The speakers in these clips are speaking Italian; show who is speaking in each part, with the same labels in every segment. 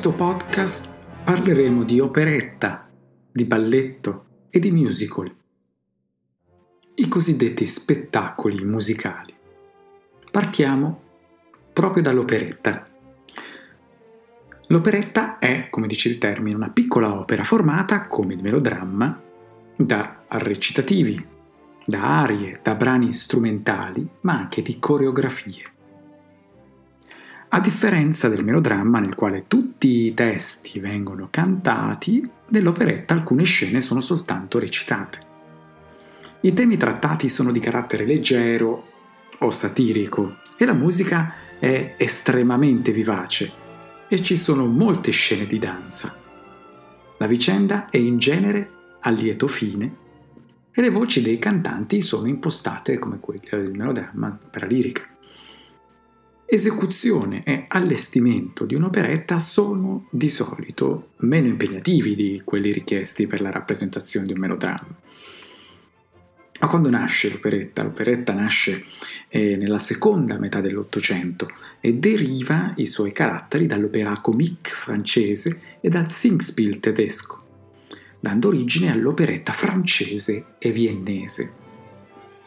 Speaker 1: Questo podcast parleremo di operetta, di balletto e di musical, i cosiddetti spettacoli musicali. Partiamo proprio dall'operetta. L'operetta è, come dice il termine, una piccola opera formata, come il melodramma, da recitativi, da arie, da brani strumentali, ma anche di coreografie. A differenza del melodramma nel quale tutti i testi vengono cantati, nell'operetta alcune scene sono soltanto recitate. I temi trattati sono di carattere leggero o satirico e la musica è estremamente vivace e ci sono molte scene di danza. La vicenda è in genere a lieto fine e le voci dei cantanti sono impostate come quelle del melodramma per la lirica. Esecuzione e allestimento di un'operetta sono di solito meno impegnativi di quelli richiesti per la rappresentazione di un melodramma. Ma quando nasce l'operetta? L'operetta nasce eh, nella seconda metà dell'Ottocento e deriva i suoi caratteri dall'opéra comique francese e dal Singspiel tedesco, dando origine all'operetta francese e viennese.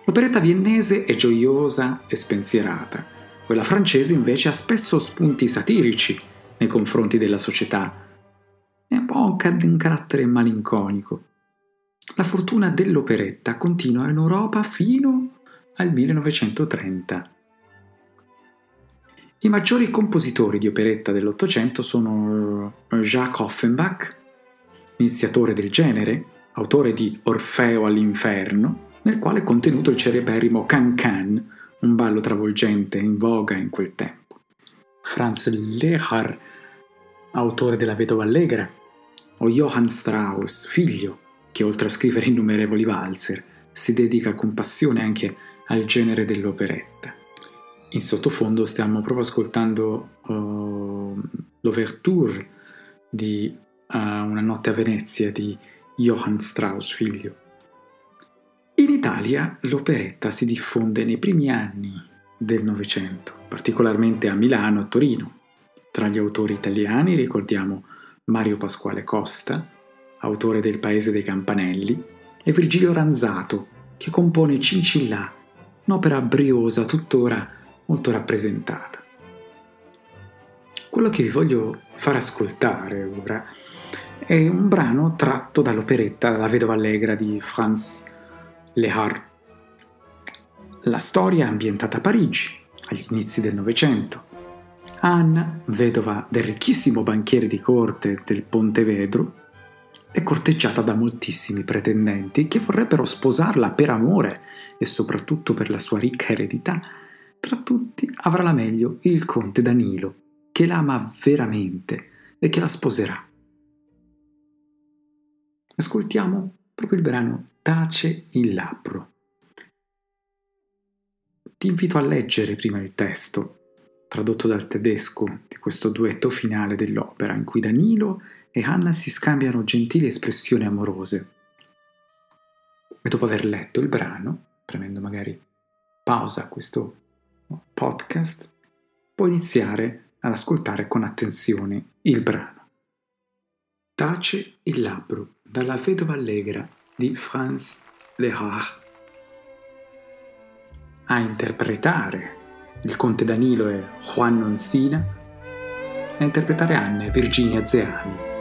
Speaker 1: L'operetta viennese è gioiosa e spensierata, quella francese invece ha spesso spunti satirici nei confronti della società e un po' un carattere malinconico. La fortuna dell'operetta continua in Europa fino al 1930. I maggiori compositori di operetta dell'Ottocento sono Jacques Offenbach, iniziatore del genere, autore di Orfeo all'inferno, nel quale è contenuto il cereberrimo Can-Can, un ballo travolgente in voga in quel tempo. Franz Lehar, autore della Vedova Allegra, o Johann Strauss, figlio, che oltre a scrivere innumerevoli valzer, si dedica con passione anche al genere dell'operetta. In sottofondo stiamo proprio ascoltando uh, l'ouverture di uh, Una notte a Venezia di Johann Strauss, figlio. In Italia l'operetta si diffonde nei primi anni del Novecento, particolarmente a Milano e Torino. Tra gli autori italiani ricordiamo Mario Pasquale Costa, autore del Paese dei Campanelli, e Virgilio Ranzato, che compone Cincillà, un'opera briosa tuttora molto rappresentata. Quello che vi voglio far ascoltare ora è un brano tratto dall'operetta La vedova allegra di Franz le Har. La storia è ambientata a Parigi, agli inizi del Novecento. Anna, vedova del ricchissimo banchiere di corte del Pontevedro, è corteggiata da moltissimi pretendenti che vorrebbero sposarla per amore e soprattutto per la sua ricca eredità. Tra tutti avrà la meglio il conte Danilo, che l'ama veramente e che la sposerà. Ascoltiamo proprio il brano tace il labbro. Ti invito a leggere prima il testo, tradotto dal tedesco, di questo duetto finale dell'opera, in cui Danilo e Anna si scambiano gentili espressioni amorose. E dopo aver letto il brano, premendo magari pausa a questo podcast, puoi iniziare ad ascoltare con attenzione il brano. Tace il labbro dalla vedova allegra di Franz Lehar. A interpretare il conte Danilo e Juan Nonsina, a interpretare Anne Virginia Zeani.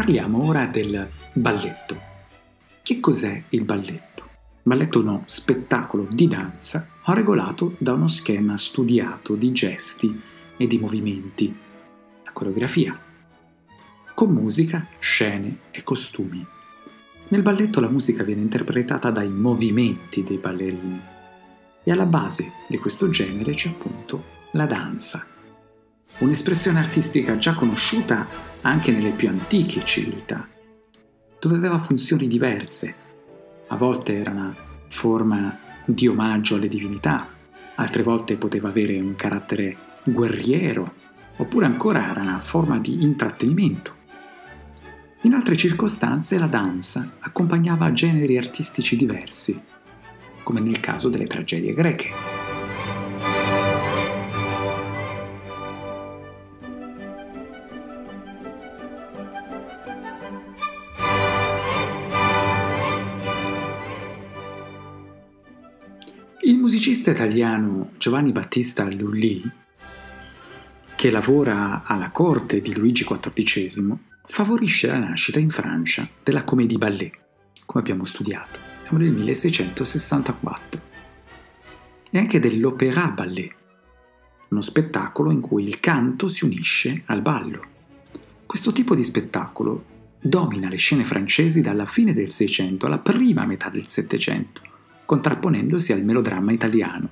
Speaker 1: Parliamo ora del balletto. Che cos'è il balletto? Balletto è uno spettacolo di danza regolato da uno schema studiato di gesti e di movimenti, la coreografia, con musica, scene e costumi. Nel balletto la musica viene interpretata dai movimenti dei ballerini e alla base di questo genere c'è appunto la danza, un'espressione artistica già conosciuta anche nelle più antiche civiltà, dove aveva funzioni diverse. A volte era una forma di omaggio alle divinità, altre volte poteva avere un carattere guerriero, oppure ancora era una forma di intrattenimento. In altre circostanze la danza accompagnava generi artistici diversi, come nel caso delle tragedie greche. Musicista italiano Giovanni Battista Lully, che lavora alla corte di Luigi XIV, favorisce la nascita in Francia della comédie ballet, come abbiamo studiato, siamo nel 1664, e anche dell'opéra ballet, uno spettacolo in cui il canto si unisce al ballo. Questo tipo di spettacolo domina le scene francesi dalla fine del Seicento alla prima metà del Settecento, contrapponendosi al melodramma italiano.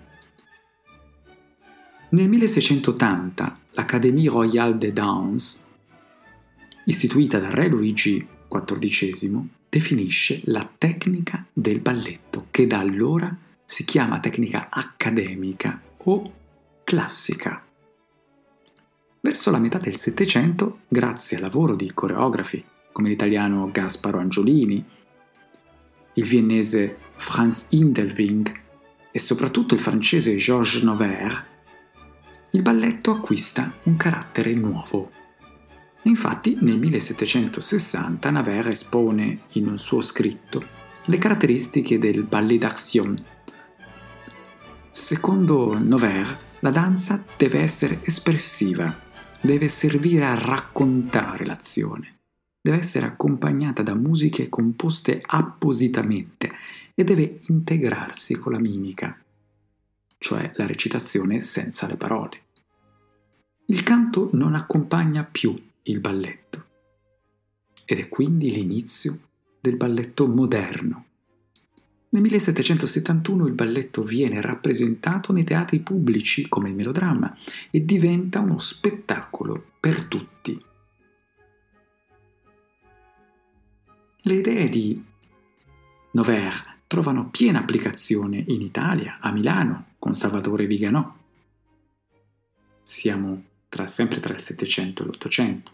Speaker 1: Nel 1680 l'Académie Royale des Danses istituita dal re Luigi XIV, definisce la tecnica del balletto, che da allora si chiama tecnica accademica o classica. Verso la metà del Settecento, grazie al lavoro di coreografi come l'italiano Gasparo Angiolini, il viennese Franz Indelwing e soprattutto il francese Georges Nover, il balletto acquista un carattere nuovo Infatti nel 1760 Navarre espone in un suo scritto le caratteristiche del ballet d'action. Secondo Nover, la danza deve essere espressiva, deve servire a raccontare l'azione, deve essere accompagnata da musiche composte appositamente e deve integrarsi con la mimica, cioè la recitazione senza le parole. Il canto non accompagna più il balletto. Ed è quindi l'inizio del balletto moderno. Nel 1771 il balletto viene rappresentato nei teatri pubblici come il melodramma e diventa uno spettacolo per tutti. Le idee di Nover trovano piena applicazione in Italia, a Milano, con Salvatore Viganò. Siamo tra, sempre tra il Settecento e l'Ottocento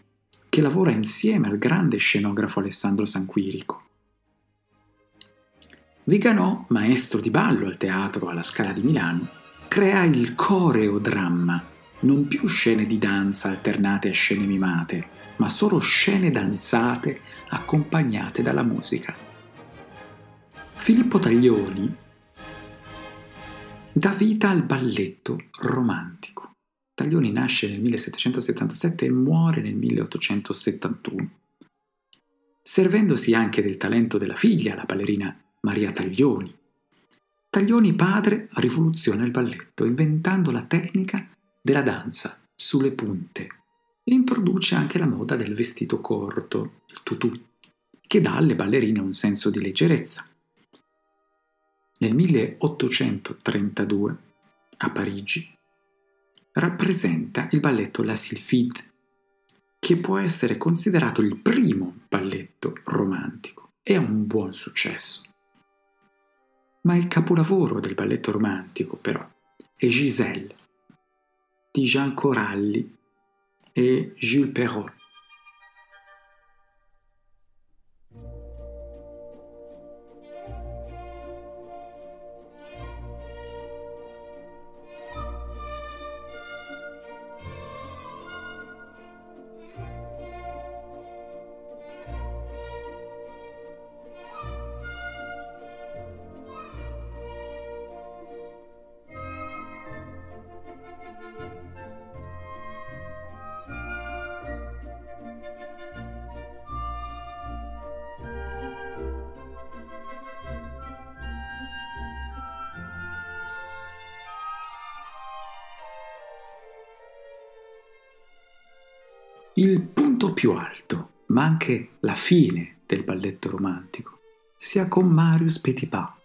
Speaker 1: che lavora insieme al grande scenografo Alessandro Sanquirico. Viganò, maestro di ballo al teatro alla Scala di Milano, crea il coreodramma, non più scene di danza alternate a scene mimate, ma solo scene danzate accompagnate dalla musica. Filippo Taglioni dà vita al balletto romantico. Taglioni nasce nel 1777 e muore nel 1871. Servendosi anche del talento della figlia, la ballerina Maria Taglioni. Taglioni padre rivoluziona il balletto inventando la tecnica della danza sulle punte e introduce anche la moda del vestito corto, il tutù, che dà alle ballerine un senso di leggerezza. Nel 1832, a Parigi, rappresenta il balletto La Sylphide, che può essere considerato il primo balletto romantico e ha un buon successo. Ma il capolavoro del balletto romantico, però, è Giselle di Jean Coralli e Jules Perrault. Il punto più alto, ma anche la fine del balletto romantico, sia con Marius Petipa,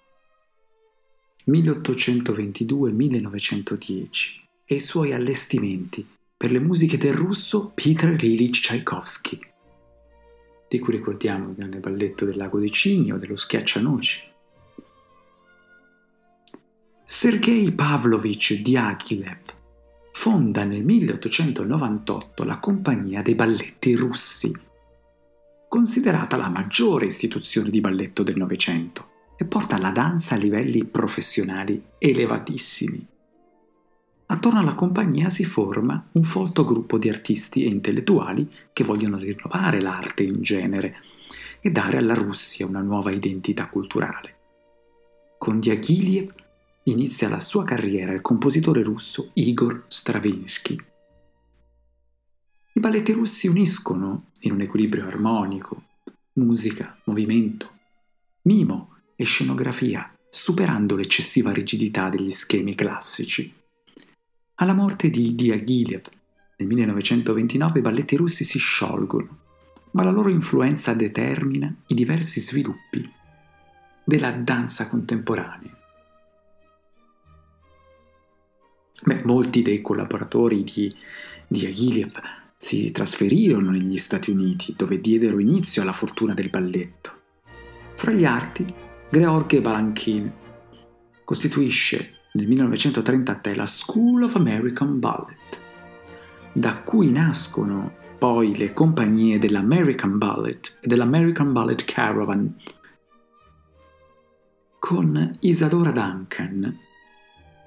Speaker 1: 1822-1910, e i suoi allestimenti per le musiche del russo Peter Ilyich Tchaikovsky, di cui ricordiamo il grande balletto del lago dei cigni o dello schiaccianoci. Sergei Pavlovich Diaghilev fonda nel 1898 la Compagnia dei Balletti Russi, considerata la maggiore istituzione di balletto del Novecento e porta la danza a livelli professionali elevatissimi. Attorno alla compagnia si forma un folto gruppo di artisti e intellettuali che vogliono rinnovare l'arte in genere e dare alla Russia una nuova identità culturale. Con Diaghilev inizia la sua carriera il compositore russo Igor Stravinsky. I balletti russi uniscono, in un equilibrio armonico, musica, movimento, mimo e scenografia, superando l'eccessiva rigidità degli schemi classici. Alla morte di Diaghilev nel 1929 i balletti russi si sciolgono, ma la loro influenza determina i diversi sviluppi della danza contemporanea. Beh, molti dei collaboratori di, di Agiliev si trasferirono negli Stati Uniti, dove diedero inizio alla fortuna del balletto. Fra gli arti, George Balanchine costituisce nel 1933 la School of American Ballet, da cui nascono poi le compagnie dell'American Ballet e dell'American Ballet Caravan. Con Isadora Duncan,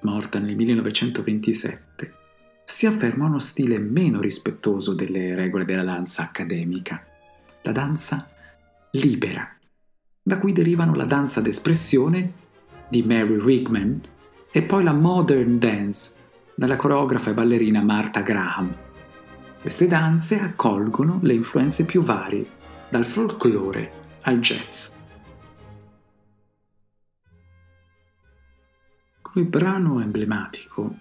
Speaker 1: morta nel 1927, si afferma uno stile meno rispettoso delle regole della danza accademica, la danza libera, da cui derivano la danza d'espressione di Mary Wigman e poi la modern dance dalla coreografa e ballerina Martha Graham. Queste danze accolgono le influenze più varie, dal folklore al jazz. Come brano emblematico,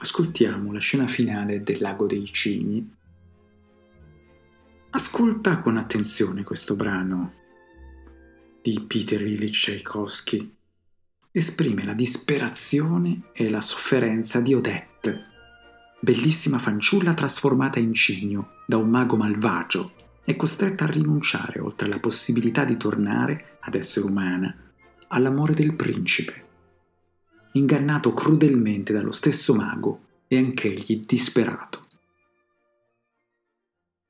Speaker 1: ascoltiamo la scena finale del Lago dei Cigni. Ascolta con attenzione questo brano di Peter Ilyich Tchaikovsky esprime la disperazione e la sofferenza di Odette, bellissima fanciulla trasformata in cigno da un mago malvagio e costretta a rinunciare, oltre alla possibilità di tornare ad essere umana, all'amore del principe. Ingannato crudelmente dallo stesso mago e anch'egli disperato.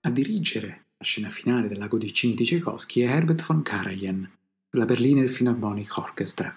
Speaker 1: A dirigere la scena finale del Lago di Tchaikovsky è Herbert von Karajan, della Berliner Philharmonic Orchestra.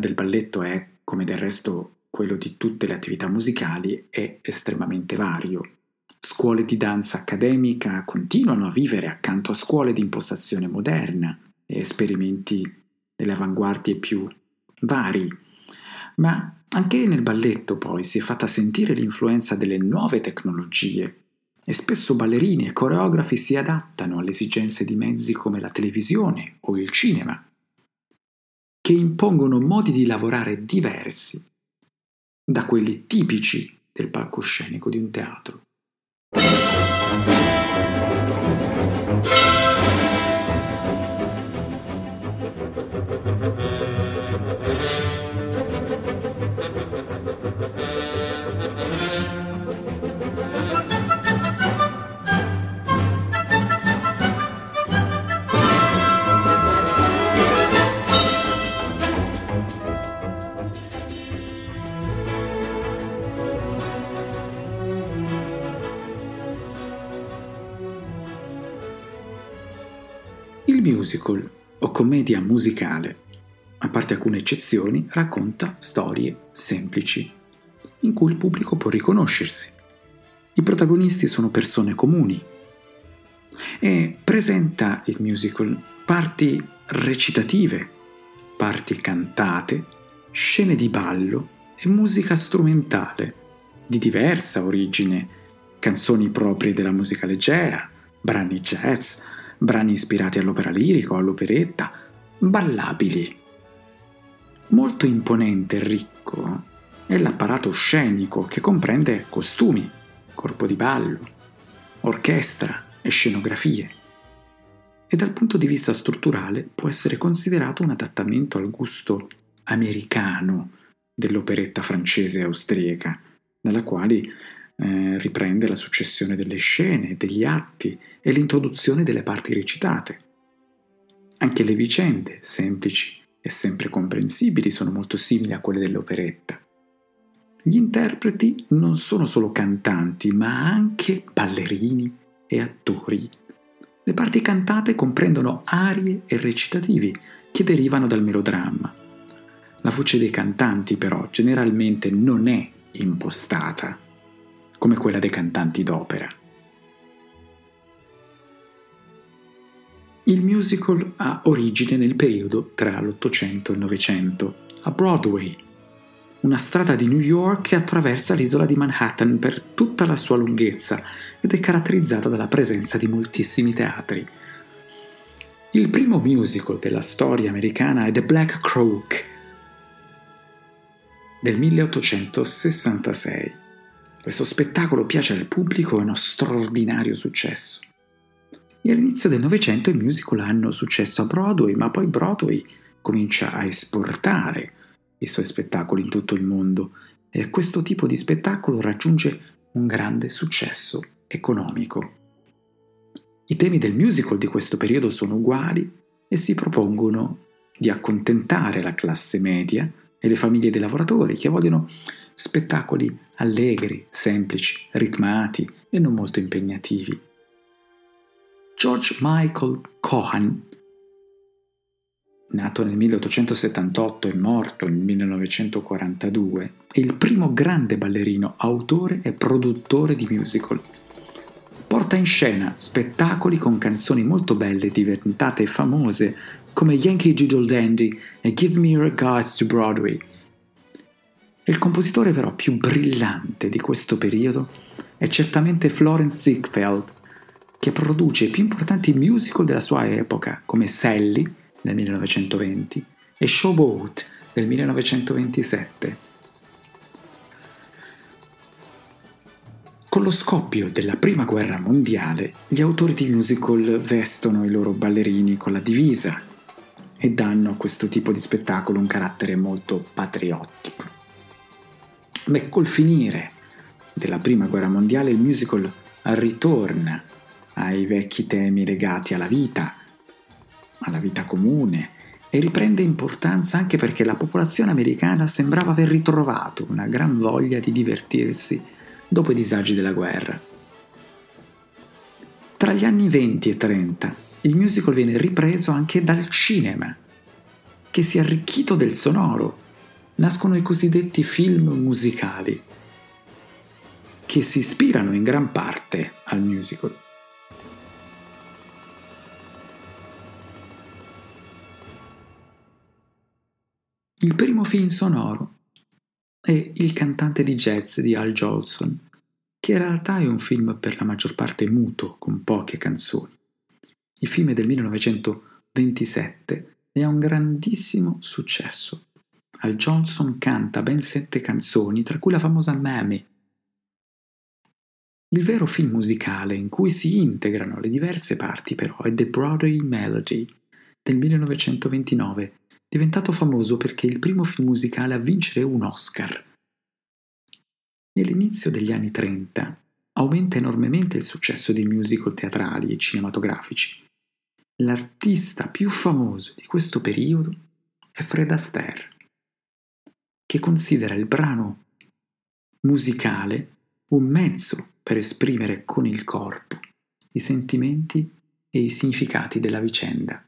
Speaker 1: Del balletto è, come del resto quello di tutte le attività musicali, è estremamente vario. Scuole di danza accademica continuano a vivere accanto a scuole di impostazione moderna e esperimenti delle avanguardie più vari. Ma anche nel balletto poi si è fatta sentire l'influenza delle nuove tecnologie e spesso ballerini e coreografi si adattano alle esigenze di mezzi come la televisione o il cinema, che impongono modi di lavorare diversi da quelli tipici del palcoscenico di un teatro. Musical o commedia musicale, a parte alcune eccezioni, racconta storie semplici, in cui il pubblico può riconoscersi. I protagonisti sono persone comuni e presenta il musical parti recitative, parti cantate, scene di ballo e musica strumentale di diversa origine, canzoni proprie della musica leggera, brani jazz, brani ispirati all'opera lirico, all'operetta, ballabili. Molto imponente e ricco è l'apparato scenico che comprende costumi, corpo di ballo, orchestra e scenografie. E dal punto di vista strutturale può essere considerato un adattamento al gusto americano dell'operetta francese e austriaca, dalla quale eh, riprende la successione delle scene, degli atti e l'introduzione delle parti recitate. Anche le vicende, semplici e sempre comprensibili, sono molto simili a quelle dell'operetta. Gli interpreti non sono solo cantanti, ma anche ballerini e attori. Le parti cantate comprendono arie e recitativi che derivano dal melodramma. La voce dei cantanti però generalmente non è impostata come quella dei cantanti d'opera. Il musical ha origine nel periodo tra l'Ottocento e il Novecento, a Broadway, una strada di New York che attraversa l'isola di Manhattan per tutta la sua lunghezza ed è caratterizzata dalla presenza di moltissimi teatri. Il primo musical della storia americana è The Black Croak del 1866 questo spettacolo piace al pubblico e è uno straordinario successo. E all'inizio del Novecento i musical hanno successo a Broadway, ma poi Broadway comincia a esportare i suoi spettacoli in tutto il mondo e questo tipo di spettacolo raggiunge un grande successo economico. I temi del musical di questo periodo sono uguali e si propongono di accontentare la classe media e le famiglie dei lavoratori che vogliono spettacoli allegri, semplici, ritmati e non molto impegnativi. George Michael Cohan, nato nel 1878 e morto nel 1942, è il primo grande ballerino, autore e produttore di musical. Porta in scena spettacoli con canzoni molto belle diventate famose come Yankee Doodle Dandy e Give Me Regards to Broadway, il compositore però più brillante di questo periodo è certamente Florence Ziegfeld, che produce i più importanti musical della sua epoca, come Sally del 1920 e Showboat del 1927. Con lo scoppio della Prima Guerra Mondiale, gli autori di musical vestono i loro ballerini con la divisa e danno a questo tipo di spettacolo un carattere molto patriottico. Beh, col finire della Prima Guerra Mondiale il musical ritorna ai vecchi temi legati alla vita, alla vita comune e riprende importanza anche perché la popolazione americana sembrava aver ritrovato una gran voglia di divertirsi dopo i disagi della guerra. Tra gli anni 20 e 30 il musical viene ripreso anche dal cinema che si è arricchito del sonoro. Nascono i cosiddetti film musicali, che si ispirano in gran parte al musical. Il primo film sonoro è Il cantante di jazz di Al Jolson, che in realtà è un film per la maggior parte muto, con poche canzoni. Il film è del 1927 e ha un grandissimo successo. Al Johnson canta ben sette canzoni, tra cui la famosa Mammy. Il vero film musicale in cui si integrano le diverse parti però è The Broadway Melody del 1929, diventato famoso perché è il primo film musicale a vincere un Oscar. Nell'inizio degli anni 30 aumenta enormemente il successo dei musical teatrali e cinematografici L'artista più famoso di questo periodo è Fred Astaire, che considera il brano musicale un mezzo per esprimere con il corpo i sentimenti e i significati della vicenda.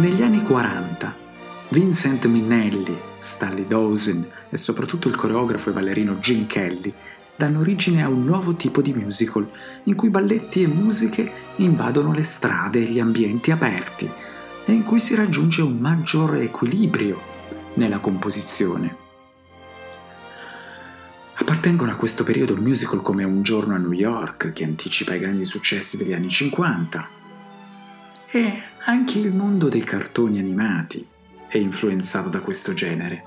Speaker 1: Negli anni 40, Vincent Minnelli, Stanley Dawson e soprattutto il coreografo e ballerino Gene Kelly danno origine a un nuovo tipo di musical in cui balletti e musiche invadono le strade e gli ambienti aperti e in cui si raggiunge un maggiore equilibrio nella composizione. Appartengono a questo periodo musical come Un giorno a New York, che anticipa i grandi successi degli anni 50, e anche il mondo dei cartoni animati è influenzato da questo genere.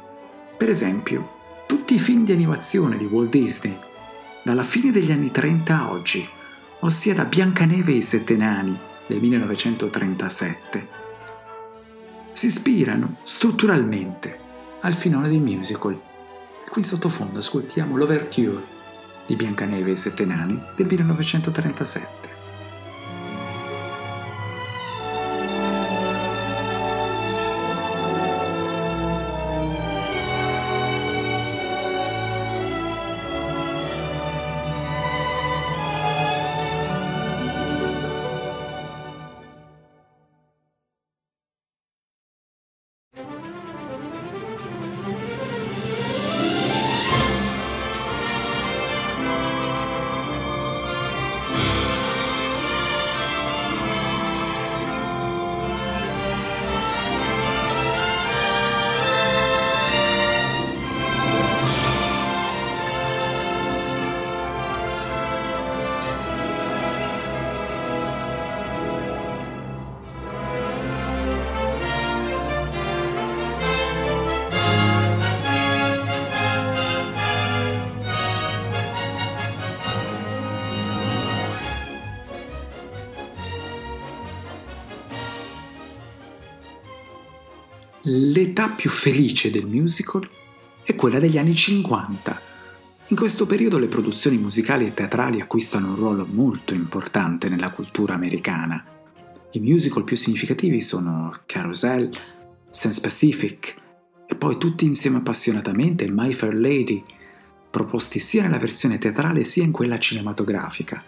Speaker 1: Per esempio, tutti i film di animazione di Walt Disney, dalla fine degli anni 30 a oggi, ossia da Biancaneve e i Sette Nani del 1937, si ispirano strutturalmente al finale dei musical. Qui sottofondo ascoltiamo l'Overture di Biancaneve e i Sette Nani del 1937. L'età più felice del musical è quella degli anni 50. In questo periodo le produzioni musicali e teatrali acquistano un ruolo molto importante nella cultura americana. I musical più significativi sono Carousel, Sense Pacific e poi tutti insieme appassionatamente My Fair Lady, proposti sia nella versione teatrale sia in quella cinematografica.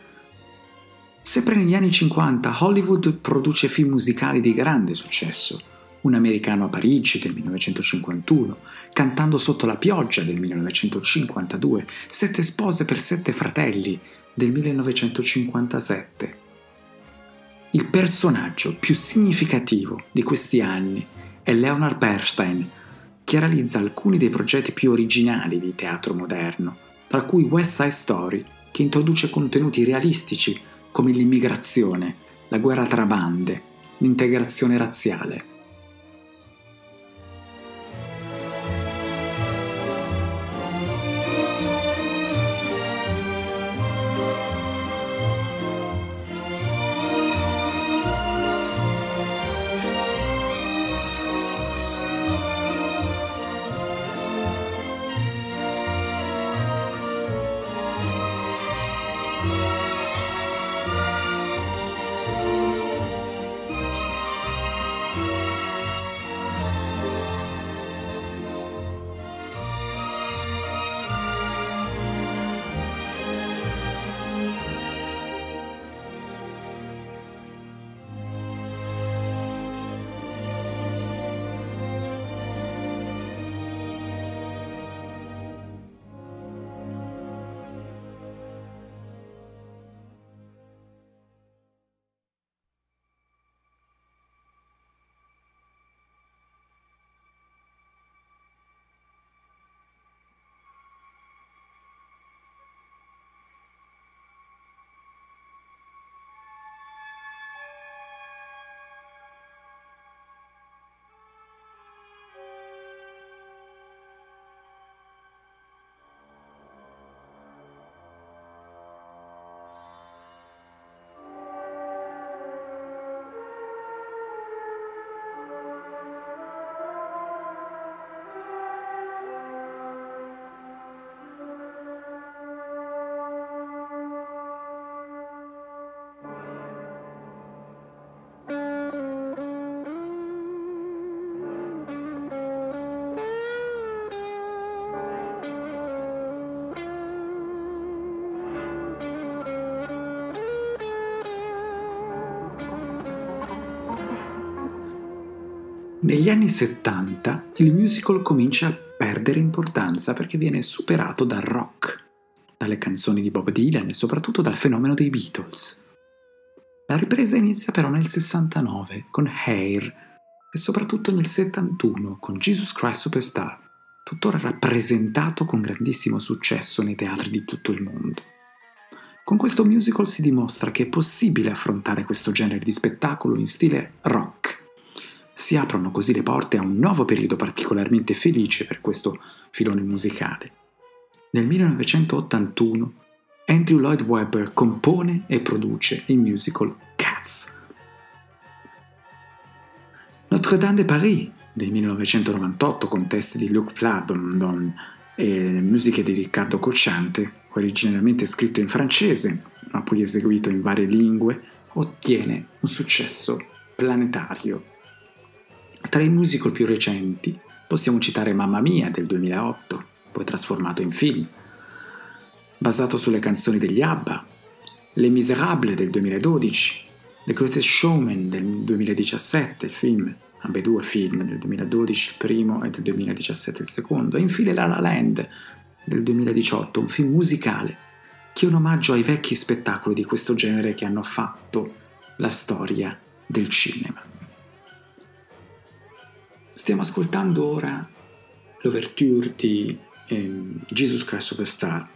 Speaker 1: Sempre negli anni 50 Hollywood produce film musicali di grande successo un americano a Parigi del 1951, Cantando sotto la pioggia del 1952, Sette spose per sette fratelli del 1957. Il personaggio più significativo di questi anni è Leonard Bernstein, che realizza alcuni dei progetti più originali di teatro moderno, tra cui West Side Story, che introduce contenuti realistici come l'immigrazione, la guerra tra bande, l'integrazione razziale. Negli anni 70 il musical comincia a perdere importanza perché viene superato dal rock, dalle canzoni di Bob Dylan e soprattutto dal fenomeno dei Beatles. La ripresa inizia però nel 69 con Hair e soprattutto nel 71 con Jesus Christ Superstar, tuttora rappresentato con grandissimo successo nei teatri di tutto il mondo. Con questo musical si dimostra che è possibile affrontare questo genere di spettacolo in stile rock si aprono così le porte a un nuovo periodo particolarmente felice per questo filone musicale. Nel 1981 Andrew Lloyd Webber compone e produce il musical Cats. Notre-Dame de Paris del 1998 con testi di Luc Pladon e musiche di Riccardo Cocciante, originariamente scritto in francese ma poi eseguito in varie lingue, ottiene un successo planetario tra i musical più recenti possiamo citare Mamma Mia del 2008, poi trasformato in film, basato sulle canzoni degli ABBA, Les Miserables del 2012, The Greatest Showman del 2017, il film, ambedue film del 2012 il primo e del 2017 il secondo, e infine La La Land del 2018, un film musicale che è un omaggio ai vecchi spettacoli di questo genere che hanno fatto la storia del cinema. Stiamo ascoltando ora l'ouverture di ehm, Jesus Christ Superstar,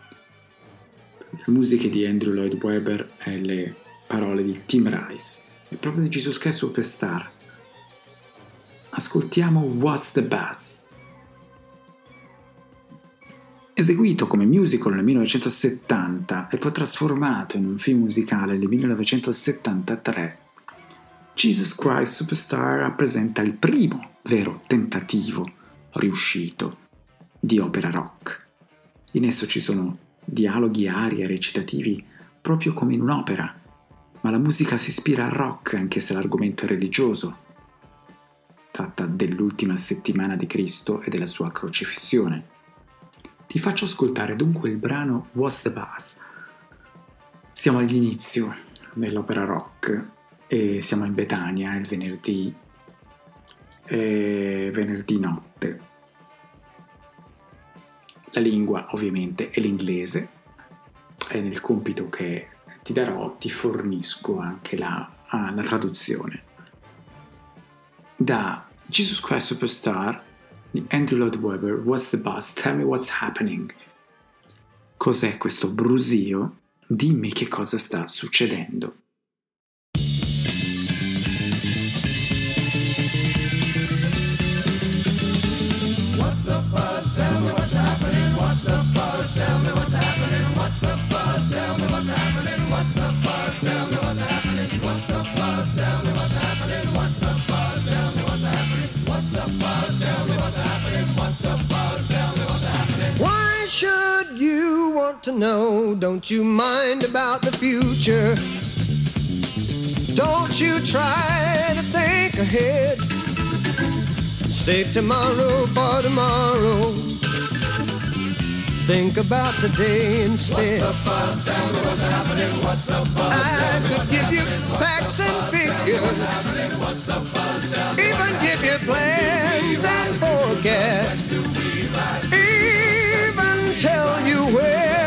Speaker 1: le musiche di Andrew Lloyd Webber e le parole di Tim Rice. E proprio di Jesus Christ Superstar ascoltiamo What's the Bath? Eseguito come musical nel 1970 e poi trasformato in un film musicale nel 1973, Jesus Christ Superstar rappresenta il primo vero tentativo riuscito di opera rock. In esso ci sono dialoghi, arie, recitativi, proprio come in un'opera, ma la musica si ispira al rock anche se l'argomento è religioso. Tratta dell'ultima settimana di Cristo e della sua crocifissione. Ti faccio ascoltare dunque il brano What's the Buzz. Siamo all'inizio dell'opera rock e siamo in Betania il venerdì venerdì notte. La lingua ovviamente è l'inglese e nel compito che ti darò ti fornisco anche la, la traduzione. Da Jesus Christ Superstar di Andrew Lloyd Webber, What's the Buzz? Tell me what's happening. Cos'è questo brusio? Dimmi che cosa sta succedendo.
Speaker 2: Want to know. Don't you mind about the future? Don't you try to think ahead. Save tomorrow for tomorrow. Think about today instead.
Speaker 3: What's the buzz? Tell me what's happening. What's the buzz?
Speaker 2: I could give you facts and figures.
Speaker 3: What's the buzz?
Speaker 2: Even give you plans and forecasts. Even tell you where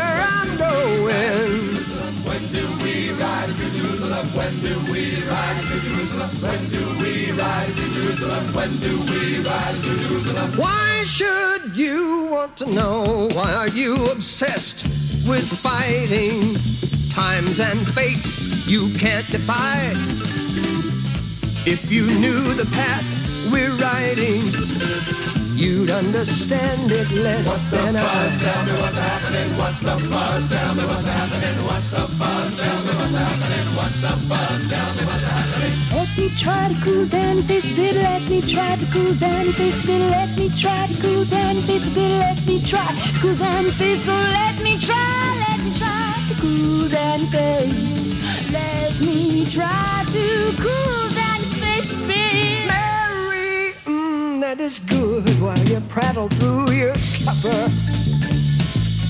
Speaker 3: When do we ride to Jerusalem? When do we ride to Jerusalem? When do we ride to Jerusalem? When do we ride to Jerusalem?
Speaker 2: Why should you want to know? Why are you obsessed with fighting times and fates you can't defy? If you knew the path we're riding, you'd understand it less
Speaker 3: What's the
Speaker 2: than
Speaker 3: buzz?
Speaker 2: I.
Speaker 3: Tell me what's happening. What's the buzz? Tell me what's happening. What's the buzz? Tell me what's happening. What's the buzz? Tell me what's happening.
Speaker 4: Let me try to cool down this bit. Let me try to cool down this bit. Let me try to cool down this bit. Let me try to cool down this. So let me try. Let me try to cool down this. Let me try to cool down this bit.
Speaker 2: Mary, mm, that is good while you prattle through your supper.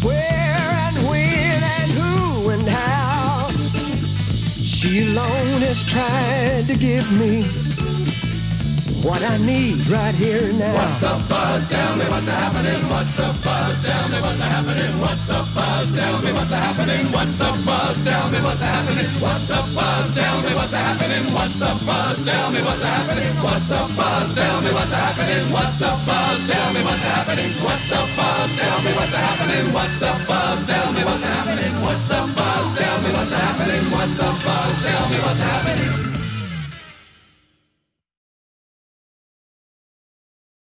Speaker 2: Where and when and who and how. She alone has tried to give me what I need right here now.
Speaker 3: What's the buzz? Tell me what's happening. What's the buzz? Tell me what's happening. What's the buzz? Tell me what's happening. What's the buzz? Tell me what's happening. What's the buzz? Tell me what's happening. What's the buzz? Tell me what's happening. What's the buzz? Tell me what's happening. What's the buzz? Tell me what's happening. What's the buzz? Tell me what's happening. What's the buzz? Tell me what's
Speaker 2: happening. What's the buzz? Tell me what's happening. What's the buzz? Tell me what's happening.